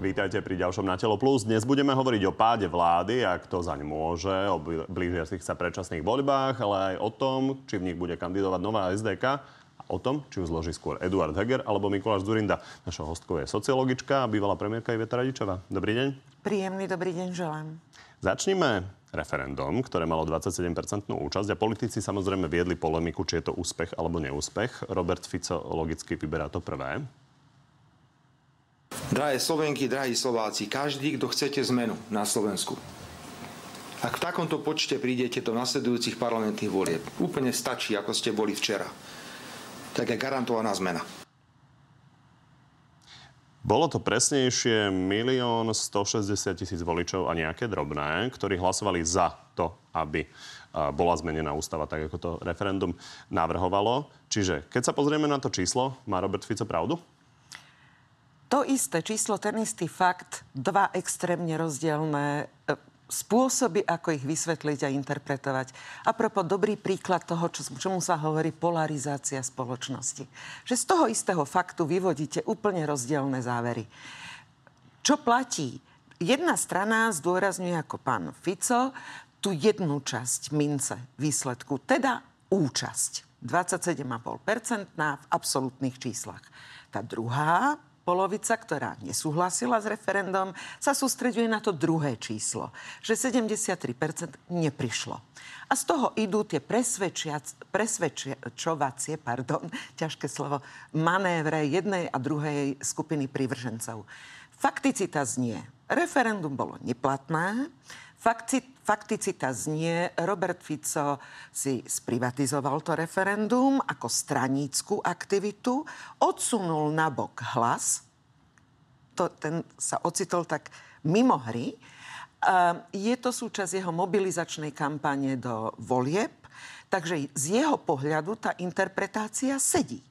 Vítajte pri ďalšom Na telo plus. Dnes budeme hovoriť o páde vlády a kto zaň môže, o blížiacich sa predčasných voľbách, ale aj o tom, či v nich bude kandidovať nová SDK a o tom, či ju zloží skôr Eduard Heger alebo Mikuláš Zurinda. Našou hostkou je sociologička a bývalá premiérka Iveta Radičová. Dobrý deň. Príjemný dobrý deň želám. Začníme referendum, ktoré malo 27% účasť a politici samozrejme viedli polemiku, či je to úspech alebo neúspech. Robert Fico logicky vyberá to prvé. Drahé Slovenky, drahí Slováci, každý, kto chcete zmenu na Slovensku, ak v takomto počte prídete do nasledujúcich parlamentných volieb, úplne stačí, ako ste boli včera. Tak je garantovaná zmena. Bolo to presnejšie 1 160 tisíc voličov a nejaké drobné, ktorí hlasovali za to, aby bola zmenená ústava, tak ako to referendum navrhovalo. Čiže keď sa pozrieme na to číslo, má Robert Fico pravdu? To isté číslo, ten istý fakt, dva extrémne rozdielne e, spôsoby, ako ich vysvetliť a interpretovať. A propos dobrý príklad toho, čo, čomu sa hovorí polarizácia spoločnosti. Že z toho istého faktu vyvodíte úplne rozdielne závery. Čo platí? Jedna strana zdôrazňuje ako pán Fico tú jednu časť mince výsledku, teda účasť. 27,5% v absolútnych číslach. Tá druhá polovica, ktorá nesúhlasila s referendum, sa sústreďuje na to druhé číslo, že 73% neprišlo. A z toho idú tie presvedčovacie, pardon, ťažké slovo, manévre jednej a druhej skupiny privržencov. Fakticita znie, referendum bolo neplatné, Fakci, fakticita znie, Robert Fico si sprivatizoval to referendum ako stranícku aktivitu, odsunul nabok hlas, to, ten sa ocitol tak mimo hry. Je to súčasť jeho mobilizačnej kampane do volieb, takže z jeho pohľadu tá interpretácia sedí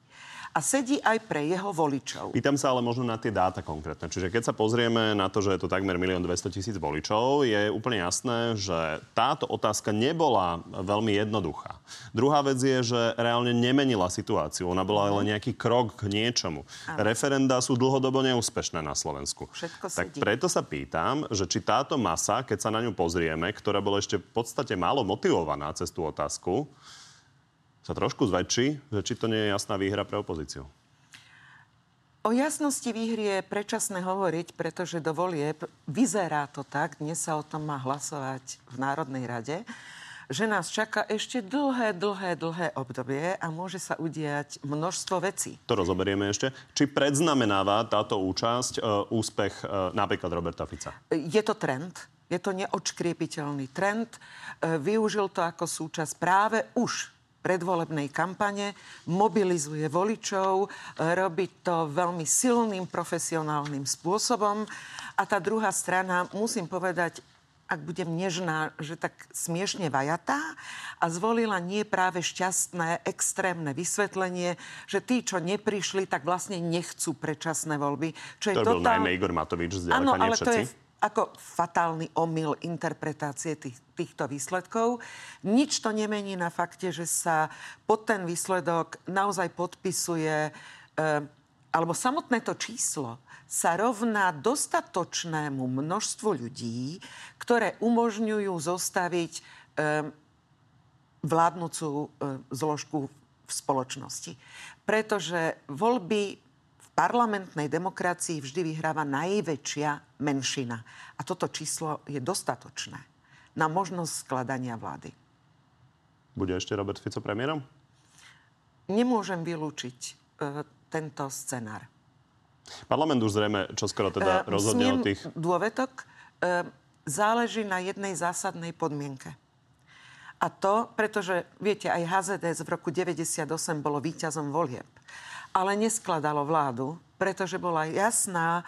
a sedí aj pre jeho voličov. Pýtam sa ale možno na tie dáta konkrétne. Čiže keď sa pozrieme na to, že je to takmer 1 200 tisíc voličov, je úplne jasné, že táto otázka nebola veľmi jednoduchá. Druhá vec je, že reálne nemenila situáciu. Ona bola len nejaký krok k niečomu. Ano. Referenda sú dlhodobo neúspešné na Slovensku. Všetko tak sedí. preto sa pýtam, že či táto masa, keď sa na ňu pozrieme, ktorá bola ešte v podstate málo motivovaná cez tú otázku, sa trošku zväčší, že či to nie je jasná výhra pre opozíciu? O jasnosti výhry je predčasné hovoriť, pretože do volieb vyzerá to tak, dnes sa o tom má hlasovať v Národnej rade, že nás čaká ešte dlhé, dlhé, dlhé obdobie a môže sa udiať množstvo vecí. To rozoberieme ešte. Či predznamenáva táto účasť e, úspech e, napríklad Roberta Fica? Je to trend. Je to neočkriepiteľný trend. E, využil to ako súčasť práve už predvolebnej kampane, mobilizuje voličov, robí to veľmi silným profesionálnym spôsobom. A tá druhá strana, musím povedať, ak budem nežná, že tak smiešne vajatá a zvolila nie práve šťastné, extrémne vysvetlenie, že tí, čo neprišli, tak vlastne nechcú predčasné voľby. Čo je to totál... bol najmä Igor Matovič, zďaleka Áno, ale všetci. to je ako fatálny omyl interpretácie tých, týchto výsledkov. Nič to nemení na fakte, že sa pod ten výsledok naozaj podpisuje, e, alebo samotné to číslo sa rovná dostatočnému množstvu ľudí, ktoré umožňujú zostaviť e, vládnúcu e, zložku v spoločnosti. Pretože voľby parlamentnej demokracii vždy vyhráva najväčšia menšina. A toto číslo je dostatočné na možnosť skladania vlády. Bude ešte Robert Fico premiérom? Nemôžem vylúčiť e, tento scenár. Parlament už zrejme čoskoro teda e, rozhodne o tých... dôvetok e, záleží na jednej zásadnej podmienke. A to, pretože, viete, aj HZDS v roku 98 bolo víťazom volieb ale neskladalo vládu, pretože bola jasná e,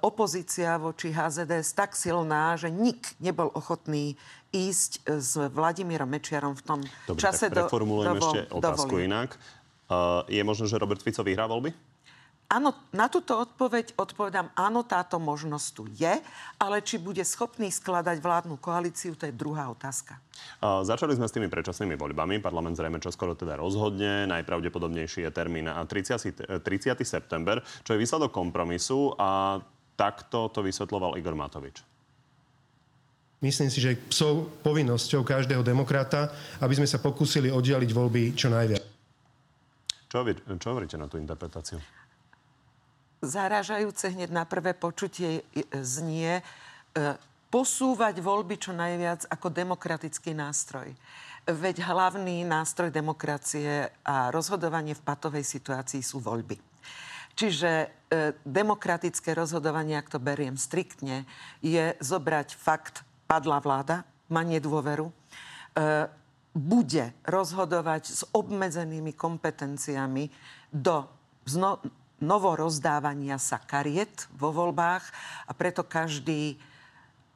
opozícia voči HZDS tak silná, že nik nebol ochotný ísť s Vladimírom Mečiarom v tom Dobre, čase tak preformulujem do, ešte otázku inak. Uh, je možné, že Robert Fico vyhrá voľby? Áno, na túto odpoveď odpovedám, áno, táto možnosť tu je, ale či bude schopný skladať vládnu koalíciu, to je druhá otázka. Uh, začali sme s tými predčasnými voľbami. Parlament zrejme čoskoro teda rozhodne. Najpravdepodobnejší je termín 30, 30. september, čo je výsledok kompromisu a Takto to vysvetloval Igor Matovič. Myslím si, že psou povinnosťou každého demokrata, aby sme sa pokúsili oddialiť voľby čo najviac. Čo, čo hovoríte na tú interpretáciu? Zarážajúce hneď na prvé počutie znie e, posúvať voľby čo najviac ako demokratický nástroj. Veď hlavný nástroj demokracie a rozhodovanie v patovej situácii sú voľby. Čiže e, demokratické rozhodovanie, ak to beriem striktne, je zobrať fakt padla vláda, má nedôveru, e, bude rozhodovať s obmedzenými kompetenciami do zno, novorozdávania sa kariet vo voľbách a preto každý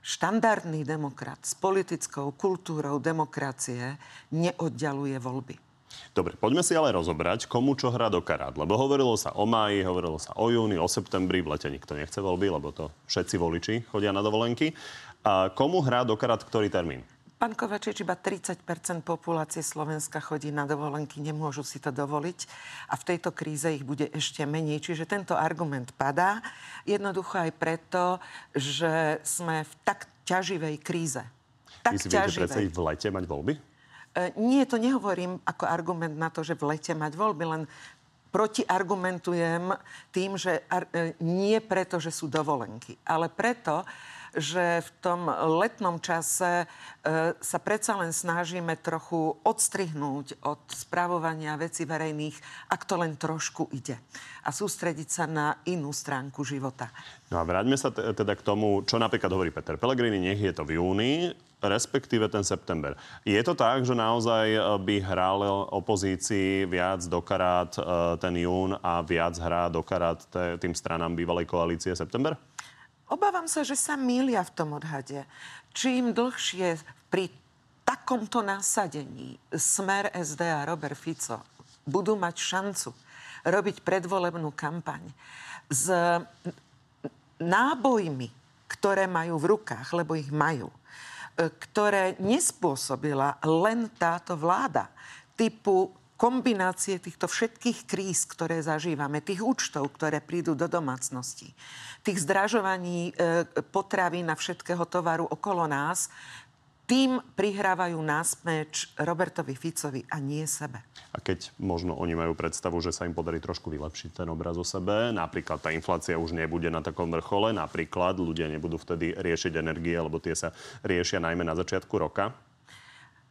štandardný demokrat s politickou kultúrou demokracie neoddialuje voľby. Dobre, poďme si ale rozobrať, komu čo hrá do karát. Lebo hovorilo sa o máji, hovorilo sa o júni, o septembri, v lete nikto nechce voľby, lebo to všetci voliči chodia na dovolenky. A komu hrá do karát ktorý termín? Pán Kovačič, iba 30% populácie Slovenska chodí na dovolenky, nemôžu si to dovoliť a v tejto kríze ich bude ešte menej. Čiže tento argument padá. Jednoducho aj preto, že sme v tak ťaživej kríze. Tak Vy si viete v lete mať voľby? E, nie, to nehovorím ako argument na to, že v lete mať voľby, len protiargumentujem tým, že ar- e, nie preto, že sú dovolenky, ale preto, že v tom letnom čase e, sa predsa len snažíme trochu odstrihnúť od správovania veci verejných, ak to len trošku ide. A sústrediť sa na inú stránku života. No a vráťme sa teda k tomu, čo napríklad hovorí Peter Pellegrini, nech je to v júni, respektíve ten september. Je to tak, že naozaj e, by hral opozícii viac dokarát e, ten jún a viac hrá dokarát tým stranám bývalej koalície september? Obávam sa, že sa mília v tom odhade. Čím dlhšie pri takomto nasadení Smer SD a Robert Fico budú mať šancu robiť predvolebnú kampaň s nábojmi, ktoré majú v rukách, lebo ich majú, e, ktoré nespôsobila len táto vláda typu kombinácie týchto všetkých kríz, ktoré zažívame, tých účtov, ktoré prídu do domácnosti, tých zdražovaní e, potravy na všetkého tovaru okolo nás, tým prihrávajú násmeč Robertovi Ficovi a nie sebe. A keď možno oni majú predstavu, že sa im podarí trošku vylepšiť ten obraz o sebe, napríklad tá inflácia už nebude na takom vrchole, napríklad ľudia nebudú vtedy riešiť energie, lebo tie sa riešia najmä na začiatku roka?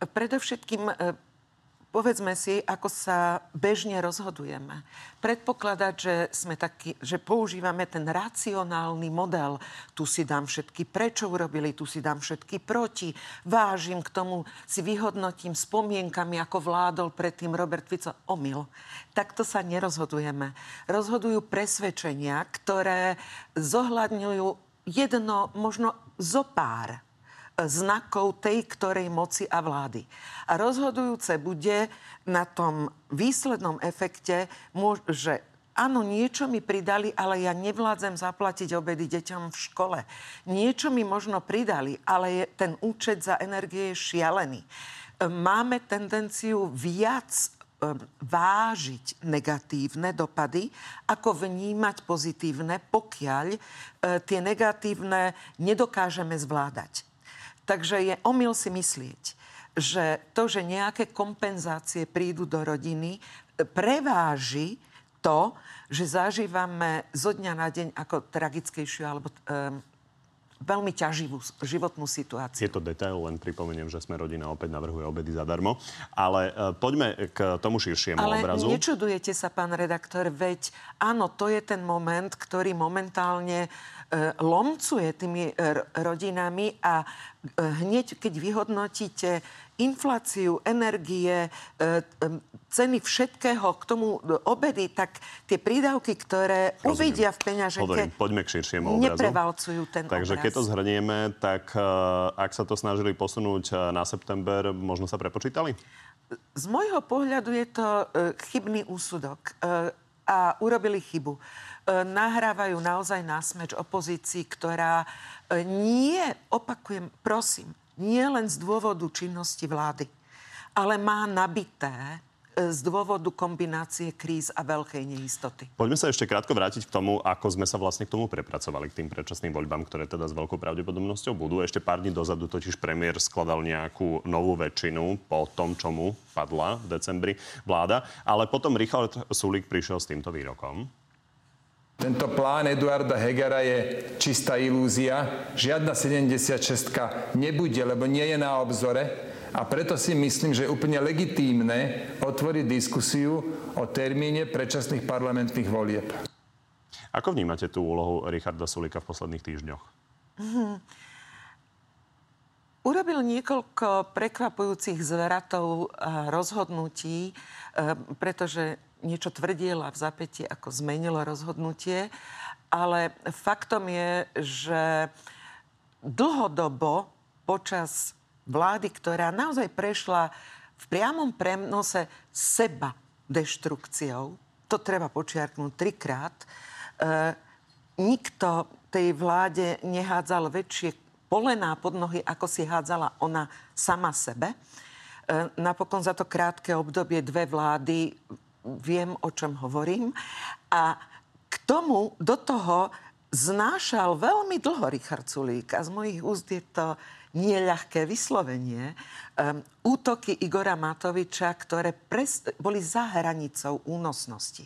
Predovšetkým e, povedzme si, ako sa bežne rozhodujeme. Predpokladať, že, sme taký, že používame ten racionálny model, tu si dám všetky prečo urobili, tu si dám všetky proti, vážim k tomu, si vyhodnotím spomienkami, ako vládol predtým Robert Fico. Omyl. Takto sa nerozhodujeme. Rozhodujú presvedčenia, ktoré zohľadňujú jedno, možno zopár znakov tej ktorej moci a vlády. A rozhodujúce bude na tom výslednom efekte, že áno, niečo mi pridali, ale ja nevládzem zaplatiť obedy deťom v škole. Niečo mi možno pridali, ale je, ten účet za energie je šialený. Máme tendenciu viac vážiť negatívne dopady, ako vnímať pozitívne, pokiaľ e, tie negatívne nedokážeme zvládať. Takže je omyl si myslieť, že to, že nejaké kompenzácie prídu do rodiny, preváži to, že zažívame zo dňa na deň ako tragickejšiu alebo um, veľmi ťaživú životnú situáciu. Je to detail, len pripomeniem, že sme rodina opäť navrhuje obedy zadarmo. Ale uh, poďme k tomu širšiemu Ale obrazu. Ale nečudujete sa, pán redaktor, veď áno, to je ten moment, ktorý momentálne E, lomcuje tými e, rodinami a e, hneď, keď vyhodnotíte infláciu, energie, ceny všetkého k tomu obedy, tak tie prídavky, ktoré Rozumiem. uvidia v peňaženke, Hovorím, poďme k širšiemu obrazu. neprevalcujú ten Takže obraz. keď to zhrnieme, tak ak sa to snažili posunúť na september, možno sa prepočítali? Z môjho pohľadu je to chybný úsudok a urobili chybu. E, nahrávajú naozaj násmeč opozícii, ktorá e, nie, opakujem, prosím, nie len z dôvodu činnosti vlády, ale má nabité e, z dôvodu kombinácie kríz a veľkej neistoty. Poďme sa ešte krátko vrátiť k tomu, ako sme sa vlastne k tomu prepracovali, k tým predčasným voľbám, ktoré teda s veľkou pravdepodobnosťou budú. Ešte pár dní dozadu totiž premiér skladal nejakú novú väčšinu po tom, čomu padla v decembri vláda. Ale potom Richard Sulik prišiel s týmto výrokom. Tento plán Eduarda Hegera je čistá ilúzia. Žiadna 76 nebude, lebo nie je na obzore. A preto si myslím, že je úplne legitímne otvoriť diskusiu o termíne predčasných parlamentných volieb. Ako vnímate tú úlohu Richarda Sulika v posledných týždňoch? Mm-hmm. Urobil niekoľko prekvapujúcich zvratov a rozhodnutí, e, pretože niečo tvrdil a v zapäti ako zmenilo rozhodnutie. Ale faktom je, že dlhodobo počas vlády, ktorá naozaj prešla v priamom prenose seba deštrukciou, to treba počiarknúť trikrát, e, nikto tej vláde nehádzal väčšie polená pod nohy, ako si hádzala ona sama sebe. E, napokon za to krátke obdobie dve vlády viem, o čom hovorím. A k tomu, do toho znášal veľmi dlho Richard Sulík a z mojich úst je to nieľahké vyslovenie, um, útoky Igora Matoviča, ktoré pres, boli za hranicou únosnosti.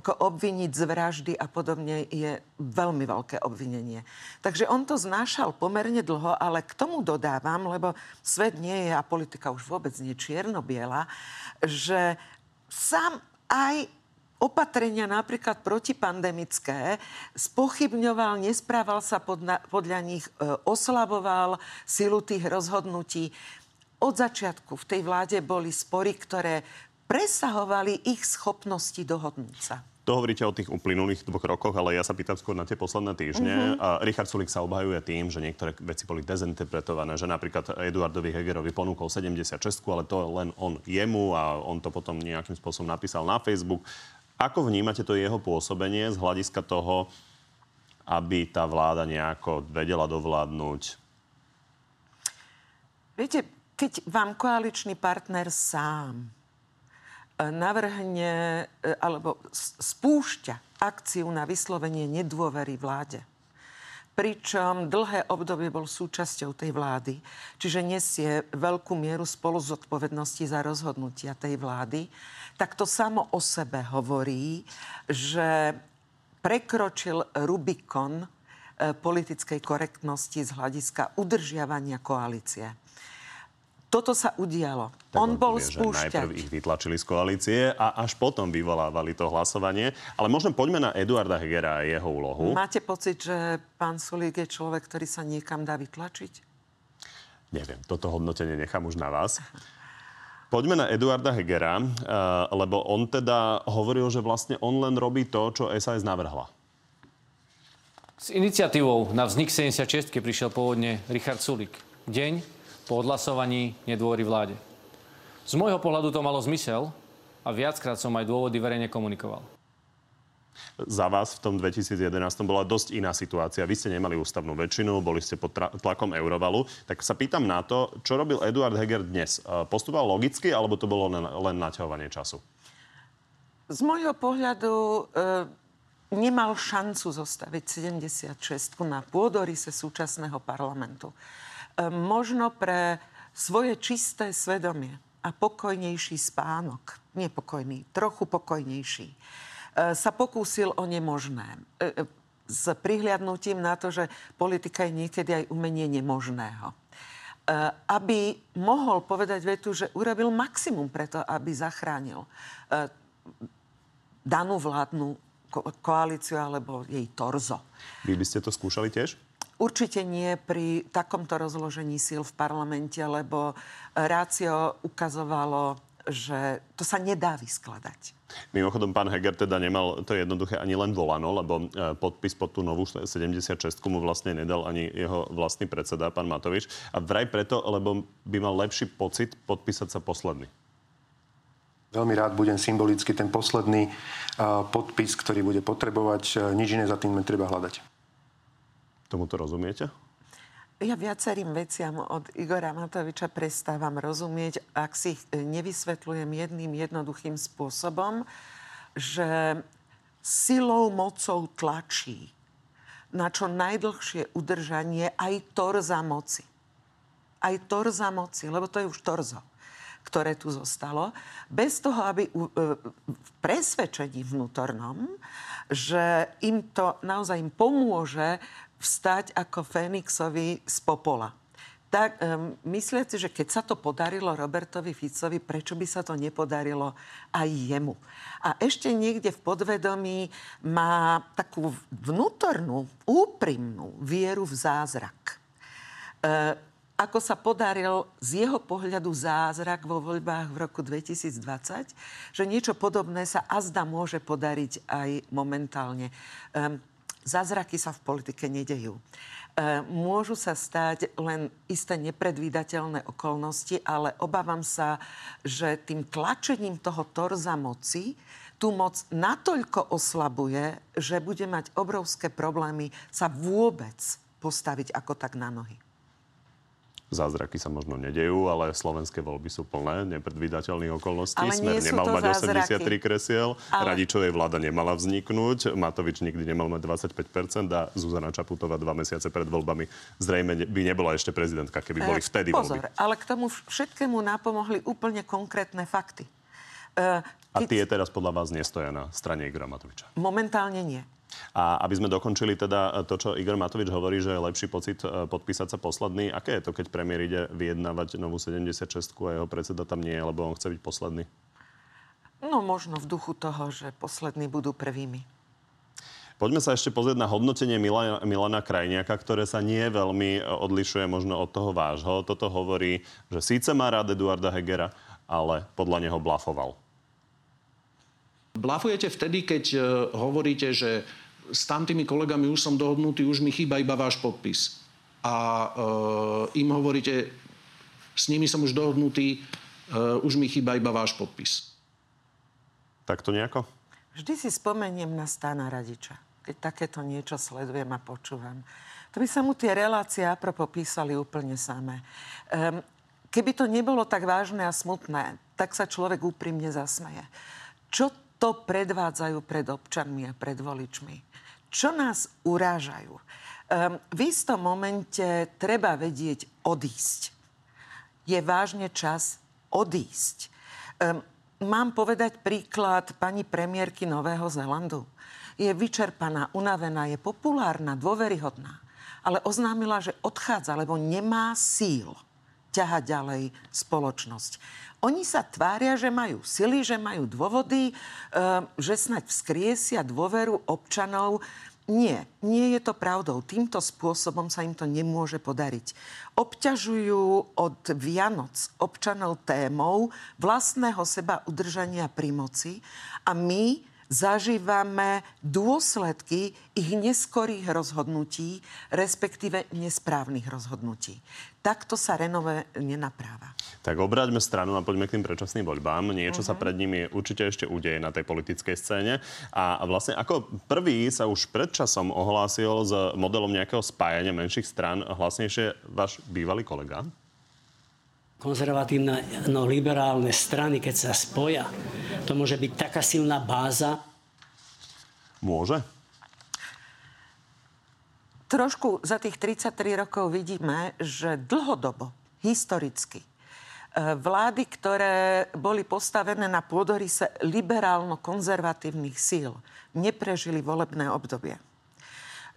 Ako obviniť z vraždy a podobne je veľmi veľké obvinenie. Takže on to znášal pomerne dlho, ale k tomu dodávam, lebo svet nie je a politika už vôbec nie čierno-biela, že sám aj opatrenia napríklad protipandemické spochybňoval, nesprával sa podľa, podľa nich, e, oslaboval silu tých rozhodnutí. Od začiatku v tej vláde boli spory, ktoré presahovali ich schopnosti dohodnúť sa. To hovoríte o tých uplynulých dvoch rokoch, ale ja sa pýtam skôr na tie posledné týždne. Mm-hmm. A Richard Sulik sa obhajuje tým, že niektoré veci boli dezinterpretované, že napríklad Eduardovi Hegerovi ponúkol 76, ale to len on jemu a on to potom nejakým spôsobom napísal na Facebook. Ako vnímate to jeho pôsobenie z hľadiska toho, aby tá vláda nejako vedela dovládnuť? Viete, keď vám koaličný partner sám navrhne e, alebo spúšťa akciu na vyslovenie nedôvery vláde, pričom dlhé obdobie bol súčasťou tej vlády, čiže nesie veľkú mieru spolu zodpovednosti za rozhodnutia tej vlády, tak to samo o sebe hovorí, že prekročil Rubikon e, politickej korektnosti z hľadiska udržiavania koalície. Toto sa udialo. Tak on, on bol vie, spúšťať. Najprv ich vytlačili z koalície a až potom vyvolávali to hlasovanie. Ale možno poďme na Eduarda Hegera a jeho úlohu. Máte pocit, že pán Sulík je človek, ktorý sa niekam dá vytlačiť? Neviem, toto hodnotenie nechám už na vás. Poďme na Eduarda Hegera, eh, lebo on teda hovoril, že vlastne on len robí to, čo SAS navrhla. S iniciatívou na vznik 76 prišiel pôvodne Richard Sulik. Deň po odhlasovaní nedôvery vláde. Z môjho pohľadu to malo zmysel a viackrát som aj dôvody verejne komunikoval. Za vás v tom 2011 bola dosť iná situácia. Vy ste nemali ústavnú väčšinu, boli ste pod tlakom Eurovalu. Tak sa pýtam na to, čo robil Eduard Heger dnes. E, postupoval logicky, alebo to bolo len, len naťahovanie času? Z môjho pohľadu e, nemal šancu zostaviť 76 na pôdorise súčasného parlamentu. E, možno pre svoje čisté svedomie a pokojnejší spánok, nepokojný, trochu pokojnejší, e, sa pokúsil o nemožné. E, s prihliadnutím na to, že politika je niekedy aj umenie nemožného. Aby mohol povedať vetu, že urobil maximum preto, aby zachránil danú vládnu koalíciu alebo jej torzo. Vy by ste to skúšali tiež? Určite nie pri takomto rozložení síl v parlamente, lebo rácio ukazovalo, že to sa nedá vyskladať. Mimochodom, pán Heger teda nemal to jednoduché ani len volano, lebo e, podpis pod tú novú 76 mu vlastne nedal ani jeho vlastný predseda, pán Matovič. A vraj preto, lebo by mal lepší pocit podpísať sa posledný. Veľmi rád budem symbolicky ten posledný podpis, ktorý bude potrebovať. Nič iné za tým netreba hľadať. Tomuto rozumiete? Ja viacerým veciam od Igora Matoviča prestávam rozumieť, ak si ich e, nevysvetľujem jedným jednoduchým spôsobom, že silou, mocou tlačí na čo najdlhšie udržanie aj torza moci. Aj torza moci, lebo to je už torzo ktoré tu zostalo, bez toho, aby e, v presvedčení vnútornom, že im to naozaj im pomôže vstať ako Fénixovi z popola. Tak um, mysliaci, že keď sa to podarilo Robertovi Ficovi, prečo by sa to nepodarilo aj jemu? A ešte niekde v podvedomí má takú vnútornú, úprimnú vieru v zázrak. Uh, ako sa podaril z jeho pohľadu zázrak vo voľbách v roku 2020, že niečo podobné sa azda môže podariť aj momentálne. Um, Zázraky sa v politike nedejú. E, môžu sa stať len isté nepredvídateľné okolnosti, ale obávam sa, že tým tlačením toho torza moci tú moc natoľko oslabuje, že bude mať obrovské problémy sa vôbec postaviť ako tak na nohy zázraky sa možno nedejú, ale slovenské voľby sú plné nepredvídateľných okolností. Ale Smer nemal mať zázraky. 83 kresiel, ale... Radičovej vláda nemala vzniknúť, Matovič nikdy nemal mať 25% a Zuzana Čaputová dva mesiace pred voľbami zrejme by nebola ešte prezidentka, keby boli eh, vtedy Pozor, voľby. ale k tomu všetkému napomohli úplne konkrétne fakty. Uh. A tie teraz podľa vás nestoja na strane Igora Matoviča? Momentálne nie. A aby sme dokončili teda to, čo Igor Matovič hovorí, že je lepší pocit e, podpísať sa posledný. Aké je to, keď premiér ide vyjednávať novú 76 a jeho predseda tam nie lebo on chce byť posledný? No možno v duchu toho, že poslední budú prvými. Poďme sa ešte pozrieť na hodnotenie Milana, Milana Krajniaka, ktoré sa nie veľmi e, odlišuje možno od toho vášho. Toto hovorí, že síce má rád Eduarda Hegera, ale podľa neho blafoval. Blafujete vtedy, keď uh, hovoríte, že s tamtými kolegami už som dohodnutý, už mi chýba iba váš podpis. A uh, im hovoríte, s nimi som už dohodnutý, uh, už mi chýba iba váš podpis. Tak to nejako? Vždy si spomeniem na Stána Radiča, keď takéto niečo sledujem a počúvam. To by sa mu tie relácie apropo písali úplne samé. Um, keby to nebolo tak vážne a smutné, tak sa človek úprimne zasmeje. Čo to predvádzajú pred občanmi a pred voličmi. Čo nás urážajú? Um, v istom momente treba vedieť odísť. Je vážne čas odísť. Um, mám povedať príklad pani premiérky Nového Zelandu. Je vyčerpaná, unavená, je populárna, dôveryhodná. Ale oznámila, že odchádza, lebo nemá síl ťahať ďalej spoločnosť. Oni sa tvária, že majú sily, že majú dôvody, ehm, že snať vzkriesia dôveru občanov. Nie, nie je to pravdou. Týmto spôsobom sa im to nemôže podariť. Obťažujú od Vianoc občanov témou vlastného seba udržania pri moci a my zažívame dôsledky ich neskorých rozhodnutí, respektíve nesprávnych rozhodnutí. Takto sa renové nenapráva. Tak obráťme stranu a poďme k tým predčasným voľbám. Niečo uh-huh. sa mhm. pred nimi určite ešte udeje na tej politickej scéne. A vlastne ako prvý sa už predčasom ohlásil s modelom nejakého spájania menších stran hlasnejšie váš bývalý kolega? konzervatívno-liberálne strany, keď sa spoja, to môže byť taká silná báza. Môže? Trošku za tých 33 rokov vidíme, že dlhodobo, historicky, vlády, ktoré boli postavené na pôdorise liberálno-konzervatívnych síl, neprežili volebné obdobie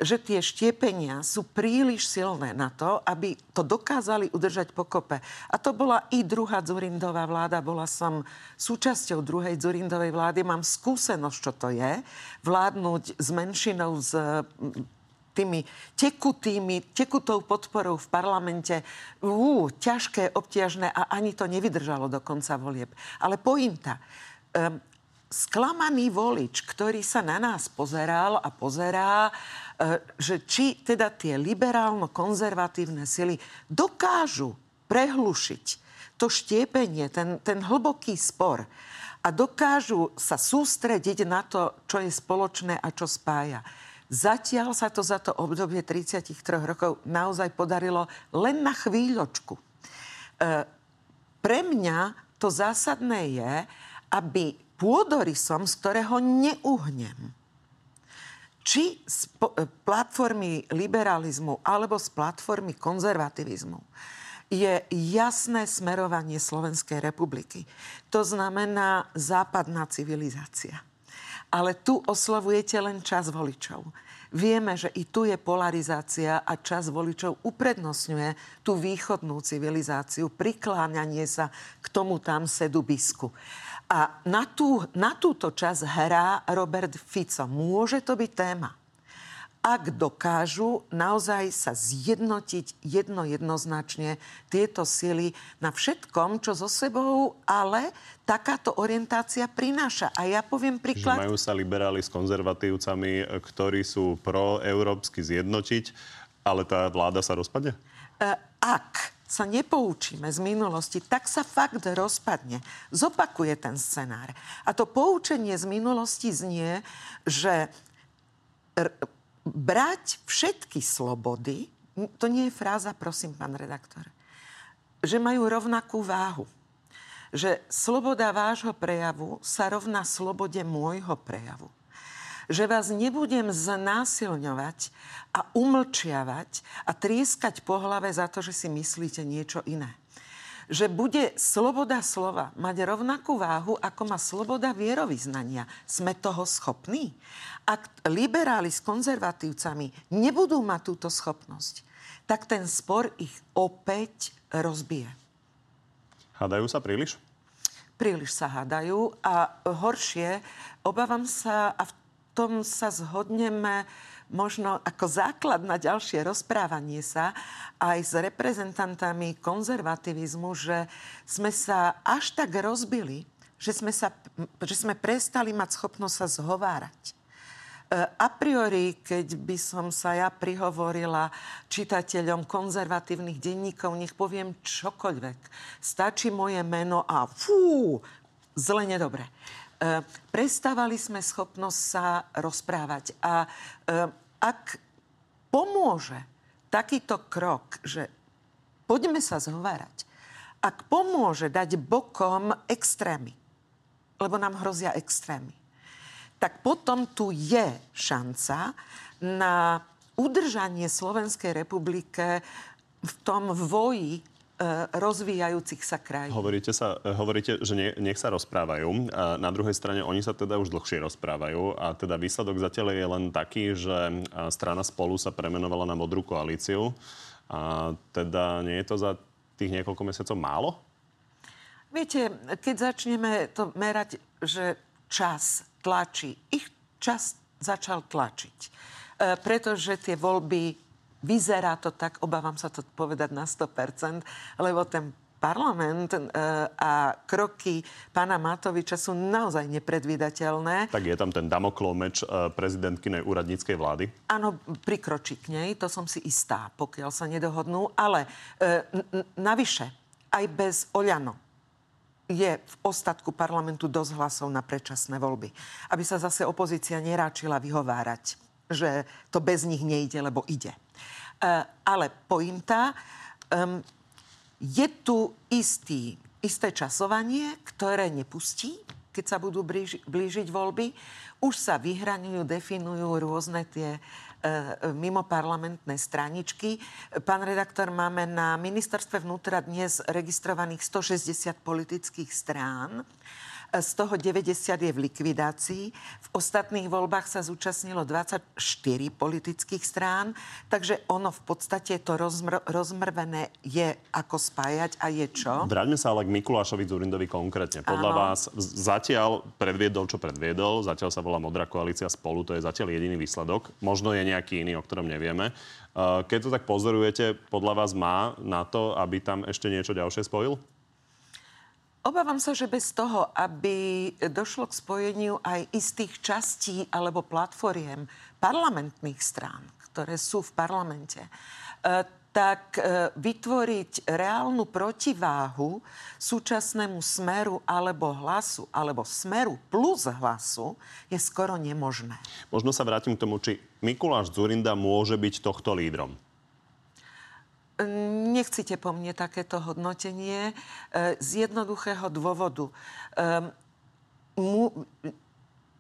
že tie štiepenia sú príliš silné na to, aby to dokázali udržať pokope. A to bola i druhá Zurindová vláda. Bola som súčasťou druhej Zurindovej vlády. Mám skúsenosť, čo to je. Vládnuť s menšinou, s tými tekutými, tekutou podporou v parlamente. Ú, ťažké, obťažné a ani to nevydržalo do konca volieb. Ale pointa. Um, sklamaný volič, ktorý sa na nás pozeral a pozerá, e, že či teda tie liberálno-konzervatívne sily dokážu prehlušiť to štiepenie, ten, ten hlboký spor a dokážu sa sústrediť na to, čo je spoločné a čo spája. Zatiaľ sa to za to obdobie 33 rokov naozaj podarilo len na chvíľočku. E, pre mňa to zásadné je, aby pôdorysom, z ktorého neuhnem, či z e, platformy liberalizmu alebo z platformy konzervativizmu je jasné smerovanie Slovenskej republiky. To znamená západná civilizácia. Ale tu oslovujete len čas voličov. Vieme, že i tu je polarizácia a čas voličov uprednostňuje tú východnú civilizáciu, prikláňanie sa k tomu tam sedu bisku. A na, tú, na túto čas hrá Robert Fico. Môže to byť téma ak dokážu naozaj sa zjednotiť jedno jednoznačne tieto sily na všetkom, čo so sebou, ale takáto orientácia prináša. A ja poviem príklad... Že majú sa liberáli s konzervatívcami, ktorí sú proeurópsky zjednotiť, ale tá vláda sa rozpadne? E, ak sa nepoučíme z minulosti, tak sa fakt rozpadne. Zopakuje ten scenár. A to poučenie z minulosti znie, že r- brať všetky slobody, to nie je fráza, prosím, pán redaktor, že majú rovnakú váhu. Že sloboda vášho prejavu sa rovná slobode môjho prejavu že vás nebudem znásilňovať a umlčiavať a trieskať po hlave za to, že si myslíte niečo iné. Že bude sloboda slova mať rovnakú váhu, ako má sloboda vierovýznania. Sme toho schopní? Ak liberáli s konzervatívcami nebudú mať túto schopnosť, tak ten spor ich opäť rozbije. Hádajú sa príliš? Príliš sa hádajú a horšie, obávam sa, a v tom sa zhodneme možno ako základ na ďalšie rozprávanie sa aj s reprezentantami konzervativizmu, že sme sa až tak rozbili, že sme, sa, že sme prestali mať schopnosť sa zhovárať. E, a priori, keď by som sa ja prihovorila čitateľom konzervatívnych denníkov, nech poviem čokoľvek. Stačí moje meno a fú, zle nedobre. E, prestávali sme schopnosť sa rozprávať. A e, ak pomôže takýto krok, že poďme sa zhovárať, ak pomôže dať bokom extrémy, lebo nám hrozia extrémy, tak potom tu je šanca na udržanie Slovenskej republike v tom voji rozvíjajúcich sa krajín. Hovoríte, sa, e, hovoríte že nie, nech sa rozprávajú. A na druhej strane oni sa teda už dlhšie rozprávajú a teda výsledok zatiaľ je len taký, že e, strana spolu sa premenovala na modrú koalíciu. A teda nie je to za tých niekoľko mesiacov málo? Viete, keď začneme to merať, že čas tlačí, ich čas začal tlačiť. E, pretože tie voľby Vyzerá to tak, obávam sa to povedať na 100%, lebo ten parlament e, a kroky pána Matoviča sú naozaj nepredvídateľné. Tak je tam ten damoklov meč e, prezidentkynej úradníckej vlády? Áno, prikročí k nej, to som si istá, pokiaľ sa nedohodnú. Ale e, navyše, aj bez Oľano, je v ostatku parlamentu dosť hlasov na predčasné voľby. Aby sa zase opozícia neráčila vyhovárať, že to bez nich nejde, lebo ide. Eh, ale pointa, um, je tu istý, isté časovanie, ktoré nepustí, keď sa budú blíži, blížiť voľby. Už sa vyhraňujú, definujú rôzne tie uh, mimoparlamentné straničky. Pán redaktor, máme na ministerstve vnútra dnes registrovaných 160 politických strán z toho 90 je v likvidácii. V ostatných voľbách sa zúčastnilo 24 politických strán, takže ono v podstate to rozmr- rozmrvené je ako spájať a je čo? Vráťme sa ale k Mikulášovi Zurindovi konkrétne. Podľa Áno. vás zatiaľ predviedol, čo predviedol, zatiaľ sa volá Modrá koalícia spolu, to je zatiaľ jediný výsledok. Možno je nejaký iný, o ktorom nevieme. Keď to tak pozorujete, podľa vás má na to, aby tam ešte niečo ďalšie spojil? Obávam sa, že bez toho, aby došlo k spojeniu aj istých častí alebo platformiem parlamentných strán, ktoré sú v parlamente, e, tak e, vytvoriť reálnu protiváhu súčasnému smeru alebo hlasu, alebo smeru plus hlasu je skoro nemožné. Možno sa vrátim k tomu, či Mikuláš Zurinda môže byť tohto lídrom. Nechcite po mne takéto hodnotenie e, z jednoduchého dôvodu. Ehm,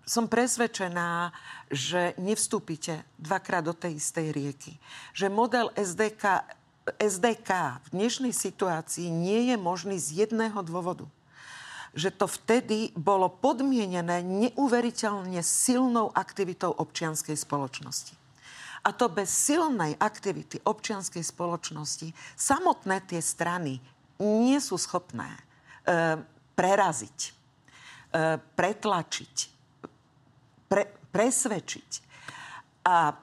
som presvedčená, že nevstúpite dvakrát do tej istej rieky. Že model SDK, SDK v dnešnej situácii nie je možný z jedného dôvodu. Že to vtedy bolo podmienené neuveriteľne silnou aktivitou občianskej spoločnosti. A to bez silnej aktivity občianskej spoločnosti samotné tie strany nie sú schopné e, preraziť, e, pretlačiť, pre, presvedčiť. A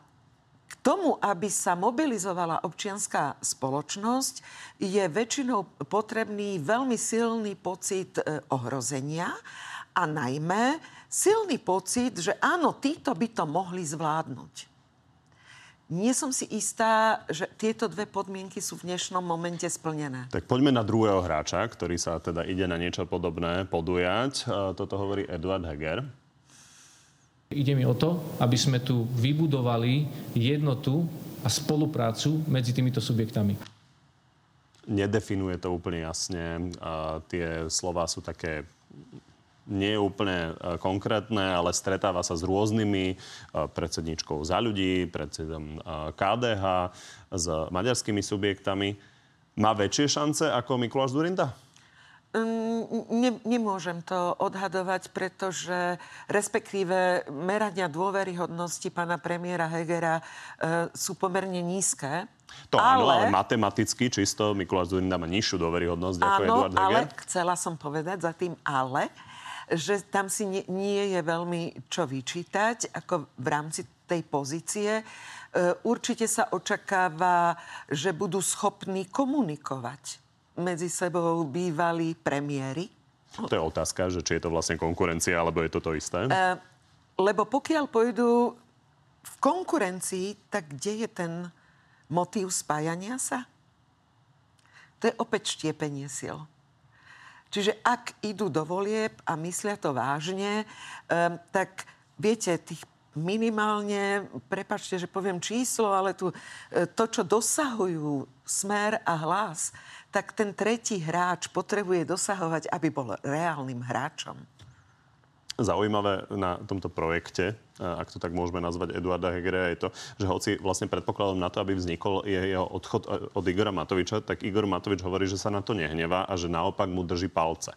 k tomu, aby sa mobilizovala občianská spoločnosť, je väčšinou potrebný veľmi silný pocit e, ohrozenia a najmä silný pocit, že áno, títo by to mohli zvládnuť. Nie som si istá, že tieto dve podmienky sú v dnešnom momente splnené. Tak poďme na druhého hráča, ktorý sa teda ide na niečo podobné podujať. Toto hovorí Eduard Heger. Ide mi o to, aby sme tu vybudovali jednotu a spoluprácu medzi týmito subjektami. Nedefinuje to úplne jasne. A tie slova sú také nie je úplne e, konkrétne, ale stretáva sa s rôznymi e, predsedničkou za ľudí, predsedom e, KDH, s maďarskými subjektami. Má väčšie šance ako Mikuláš Durinda? Mm, ne, nemôžem to odhadovať, pretože respektíve merania dôveryhodnosti pána premiéra Hegera e, sú pomerne nízke. To ale, áno, ale matematicky čisto Mikuláš Zurinda má nižšiu dôveryhodnosť áno, ako Eduard Heger. ale chcela som povedať za tým ale, že tam si nie, nie je veľmi čo vyčítať, ako v rámci tej pozície. E, určite sa očakáva, že budú schopní komunikovať medzi sebou bývali premiéry. To je otázka, že či je to vlastne konkurencia, alebo je to to isté? Uh, lebo pokiaľ pôjdu v konkurencii, tak kde je ten motív spájania sa? To je opäť štiepenie sil. Čiže ak idú do volieb a myslia to vážne, um, tak viete, tých minimálne, prepačte, že poviem číslo, ale tu, e, to, čo dosahujú smer a hlas, tak ten tretí hráč potrebuje dosahovať, aby bol reálnym hráčom. Zaujímavé na tomto projekte, ak to tak môžeme nazvať Eduarda Hegera, je to, že hoci vlastne predpokladom na to, aby vznikol jeho odchod e, od Igora Matoviča, tak Igor Matovič hovorí, že sa na to nehnevá a že naopak mu drží palce.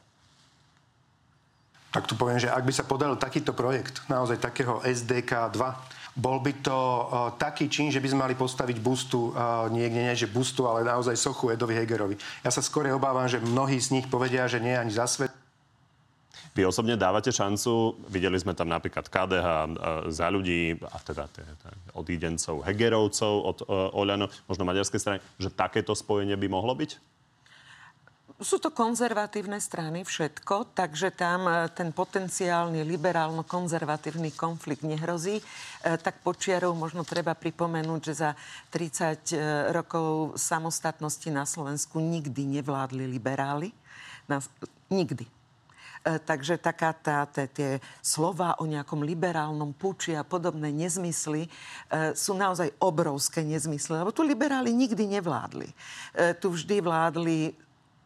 Tak tu poviem, že ak by sa podaril takýto projekt, naozaj takého SDK 2, bol by to uh, taký čin, že by sme mali postaviť bustu, uh, niekde nie, že bustu, ale naozaj sochu Edovi Hegerovi. Ja sa skôr obávam, že mnohí z nich povedia, že nie ani za svet. Vy osobne dávate šancu, videli sme tam napríklad KDH uh, za ľudí, a teda odídencov Hegerovcov od uh, Oľano, možno maďarskej strany, že takéto spojenie by mohlo byť? Sú to konzervatívne strany všetko, takže tam e, ten potenciálny liberálno-konzervatívny konflikt nehrozí. E, tak počiarov možno treba pripomenúť, že za 30 e, rokov samostatnosti na Slovensku nikdy nevládli liberáli. Nikdy. Takže taká tá, tá, tie slova o nejakom liberálnom puči a podobné nezmysly sú naozaj obrovské nezmysly, lebo tu liberáli nikdy nevládli. Tu vždy vládli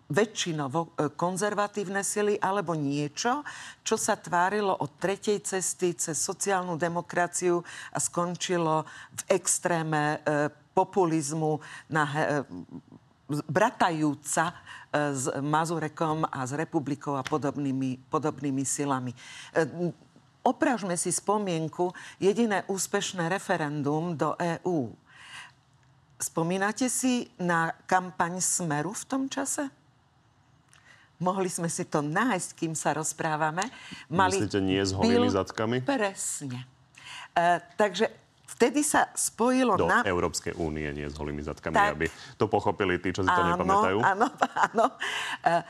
väčšinovo e, konzervatívne sily alebo niečo, čo sa tvárilo od tretej cesty cez sociálnu demokraciu a skončilo v extréme e, populizmu na he, e, bratajúca s Mazurekom a s Republikou a podobnými, podobnými silami. Opražme si spomienku, jediné úspešné referendum do EÚ. Spomínate si na kampaň Smeru v tom čase? Mohli sme si to nájsť, kým sa rozprávame. Mali Myslíte nie s holými zadkami? Presne. E, takže vtedy sa spojilo Do na... Európskej únie, nie s holými zadkami, tak... aby to pochopili tí, čo si to áno, nepamätajú. Áno, áno. E,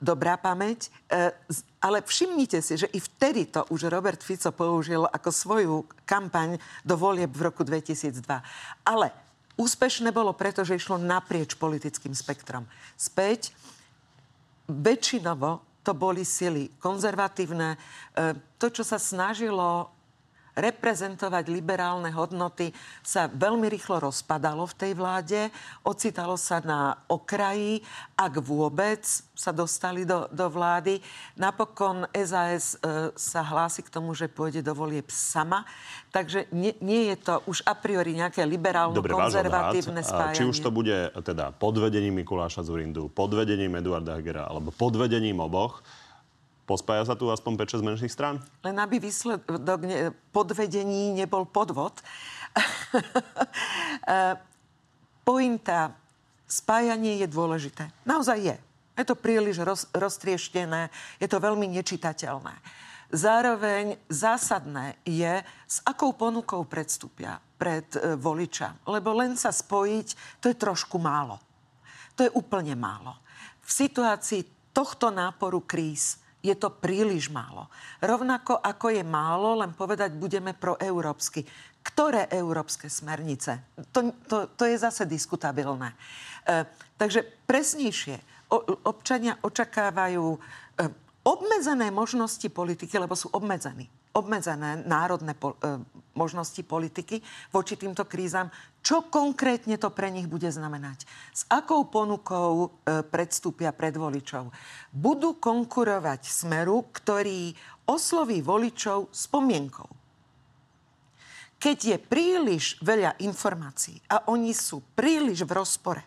dobrá pamäť. E, ale všimnite si, že i vtedy to už Robert Fico použil ako svoju kampaň do volieb v roku 2002. Ale Úspešné bolo preto, že išlo naprieč politickým spektrom. Späť väčšinovo to boli sily konzervatívne. E, to, čo sa snažilo reprezentovať liberálne hodnoty sa veľmi rýchlo rozpadalo v tej vláde, ocitalo sa na okraji, ak vôbec sa dostali do, do vlády. Napokon SAS e, sa hlási k tomu, že pôjde do volieb sama, takže nie, nie je to už a priori nejaké liberálno-konzervatívne spájanie. Či už to bude teda pod vedením Mikuláša Zurindu, pod vedením Eduarda Hegera alebo pod vedením oboch, Pospája sa tu aspoň 5-6 menších strán? Len aby výsledok ne, podvedení nebol podvod. E, pointa, spájanie je dôležité. Naozaj je. Je to príliš roz, roztrieštené, je to veľmi nečitateľné. Zároveň zásadné je, s akou ponukou predstúpia pred e, voliča. Lebo len sa spojiť, to je trošku málo. To je úplne málo. V situácii tohto náporu kríz je to príliš málo. Rovnako ako je málo len povedať, budeme proeurópsky. Ktoré európske smernice? To, to, to je zase diskutabilné. E, takže presnejšie, o, občania očakávajú e, obmedzené možnosti politiky, lebo sú obmedzení obmedzené národné po, e, možnosti politiky voči týmto krízam. Čo konkrétne to pre nich bude znamenať? S akou ponukou e, predstúpia pred voličov? Budú konkurovať smeru, ktorý osloví voličov spomienkou. Keď je príliš veľa informácií a oni sú príliš v rozpore,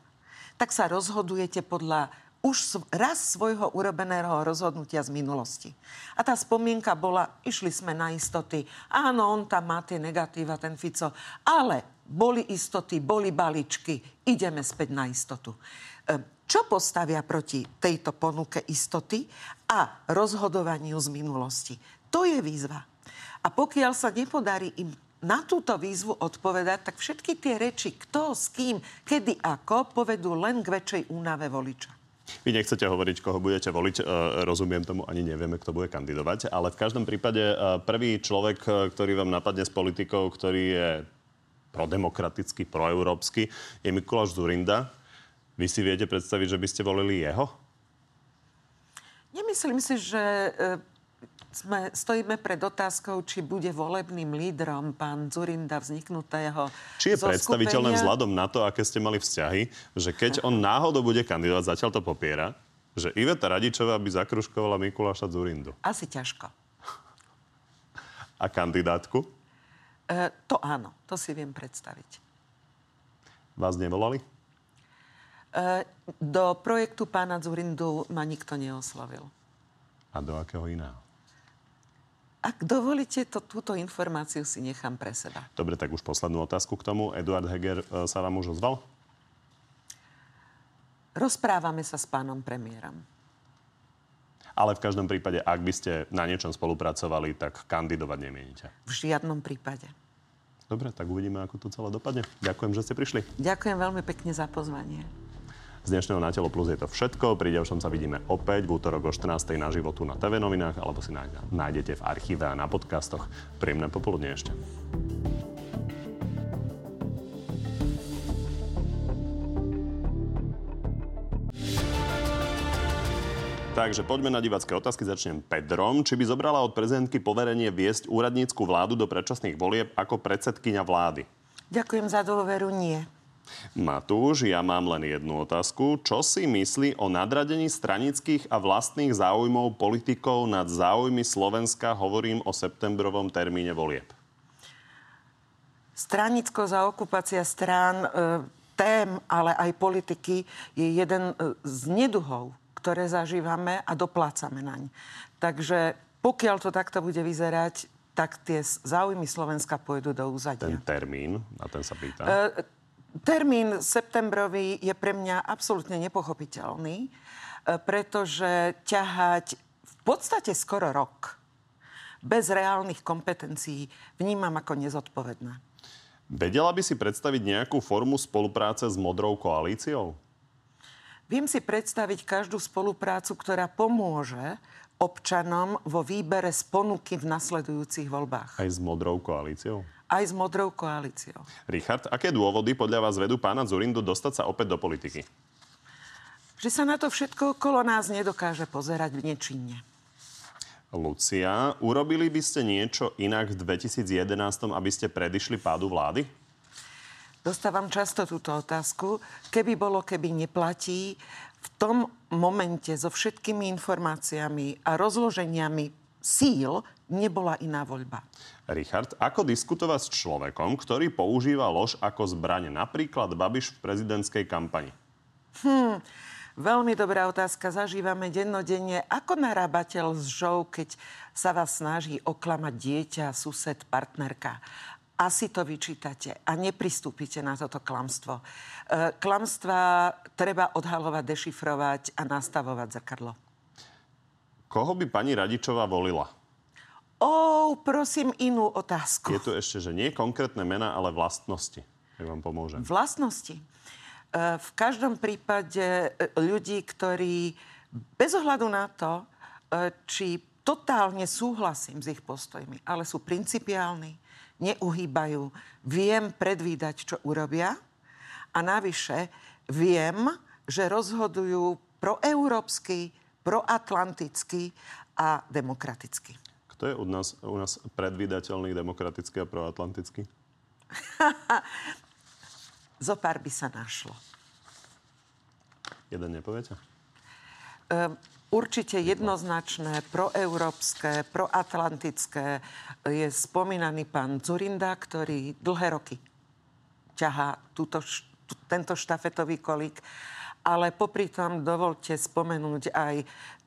tak sa rozhodujete podľa už raz svojho urobeného rozhodnutia z minulosti. A tá spomienka bola, išli sme na istoty. Áno, on tam má tie negatíva, ten Fico. Ale boli istoty, boli baličky. Ideme späť na istotu. E, čo postavia proti tejto ponuke istoty a rozhodovaniu z minulosti? To je výzva. A pokiaľ sa nepodarí im na túto výzvu odpovedať, tak všetky tie reči, kto, s kým, kedy, ako, povedú len k väčšej únave voliča. Vy nechcete hovoriť, koho budete voliť. E, rozumiem tomu, ani nevieme, kto bude kandidovať. Ale v každom prípade e, prvý človek, e, ktorý vám napadne s politikou, ktorý je prodemokratický, proeurópsky, je Mikuláš Zurinda. Vy si viete predstaviť, že by ste volili jeho? Nemyslím si, že sme, stojíme pred otázkou, či bude volebným lídrom pán Zurinda vzniknutého Či je predstaviteľné vzhľadom na to, aké ste mali vzťahy, že keď on náhodou bude kandidovať, zatiaľ to popiera, že Iveta Radičová by zakruškovala Mikuláša Zurindu? Asi ťažko. A kandidátku? E, to áno, to si viem predstaviť. Vás nevolali? E, do projektu pána Zurindu ma nikto neoslovil. A do akého iného? Ak dovolíte, to, túto informáciu si nechám pre seba. Dobre, tak už poslednú otázku k tomu. Eduard Heger e, sa vám už ozval? Rozprávame sa s pánom premiérom. Ale v každom prípade, ak by ste na niečom spolupracovali, tak kandidovať nemienite. V žiadnom prípade. Dobre, tak uvidíme, ako to celé dopadne. Ďakujem, že ste prišli. Ďakujem veľmi pekne za pozvanie. Z dnešného Na telo plus je to všetko. Pri ďalšom sa vidíme opäť v útorok o 14. na životu na TV novinách alebo si nájdete v archíve a na podcastoch. Príjemné popoludne ešte. Takže poďme na divácké otázky. Začnem Pedrom. Či by zobrala od prezidentky poverenie viesť úradnícku vládu do predčasných volieb ako predsedkynia vlády? Ďakujem za dôveru. Nie. Matúš, ja mám len jednu otázku. Čo si myslí o nadradení stranických a vlastných záujmov politikov nad záujmy Slovenska? Hovorím o septembrovom termíne volieb. Stranicko za okupácia strán, e, tém, ale aj politiky je jeden e, z neduhov, ktoré zažívame a doplácame naň. Takže pokiaľ to takto bude vyzerať, tak tie záujmy Slovenska pôjdu do úzadia. Ten termín, na ten sa pýtam. E, Termín septembrový je pre mňa absolútne nepochopiteľný, e, pretože ťahať v podstate skoro rok bez reálnych kompetencií vnímam ako nezodpovedné. Vedela by si predstaviť nejakú formu spolupráce s Modrou koalíciou? Viem si predstaviť každú spoluprácu, ktorá pomôže občanom vo výbere z ponuky v nasledujúcich voľbách. Aj s Modrou koalíciou? Aj s modrou koalíciou. Richard, aké dôvody podľa vás vedú pána Zurindu dostať sa opäť do politiky? Že sa na to všetko okolo nás nedokáže pozerať nečinne. Lucia, urobili by ste niečo inak v 2011, aby ste predišli pádu vlády? Dostávam často túto otázku. Keby bolo, keby neplatí, v tom momente so všetkými informáciami a rozloženiami síl nebola iná voľba. Richard, ako diskutovať s človekom, ktorý používa lož ako zbraň, napríklad Babiš v prezidentskej kampani? Hmm, veľmi dobrá otázka. Zažívame dennodenne. Ako narábateľ s žou, keď sa vás snaží oklamať dieťa, sused, partnerka? asi to vyčítate a nepristúpite na toto klamstvo. E, klamstva treba odhalovať, dešifrovať a nastavovať zrkadlo. Koho by pani Radičová volila? Ó, prosím inú otázku. Je tu ešte, že nie konkrétne mena, ale vlastnosti. Jak vám pomôžem. Vlastnosti. E, v každom prípade e, ľudí, ktorí bez ohľadu na to, či totálne súhlasím s ich postojmi, ale sú principiálni, neuhýbajú. Viem predvídať, čo urobia a navyše viem, že rozhodujú proeurópsky, proatlanticky a demokraticky. Kto je u nás, u nás predvídateľný, demokratický a proatlantický? Zopár by sa našlo. Jeden nepoviete? Um, určite jednoznačné, proeurópske, proatlantické je spomínaný pán Zurinda, ktorý dlhé roky ťahá túto, tento štafetový kolík. Ale popri tom dovolte spomenúť aj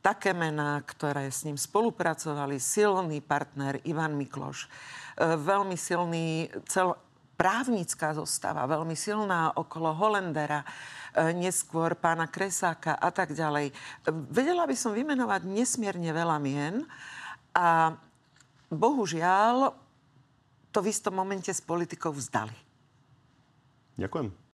také mená, ktoré s ním spolupracovali. Silný partner Ivan Mikloš. E, veľmi silný cel, právnická zostava, veľmi silná okolo Holendera E, neskôr pána Kresáka a tak ďalej. Vedela by som vymenovať nesmierne veľa mien a bohužiaľ to v istom momente s politikou vzdali. Ďakujem.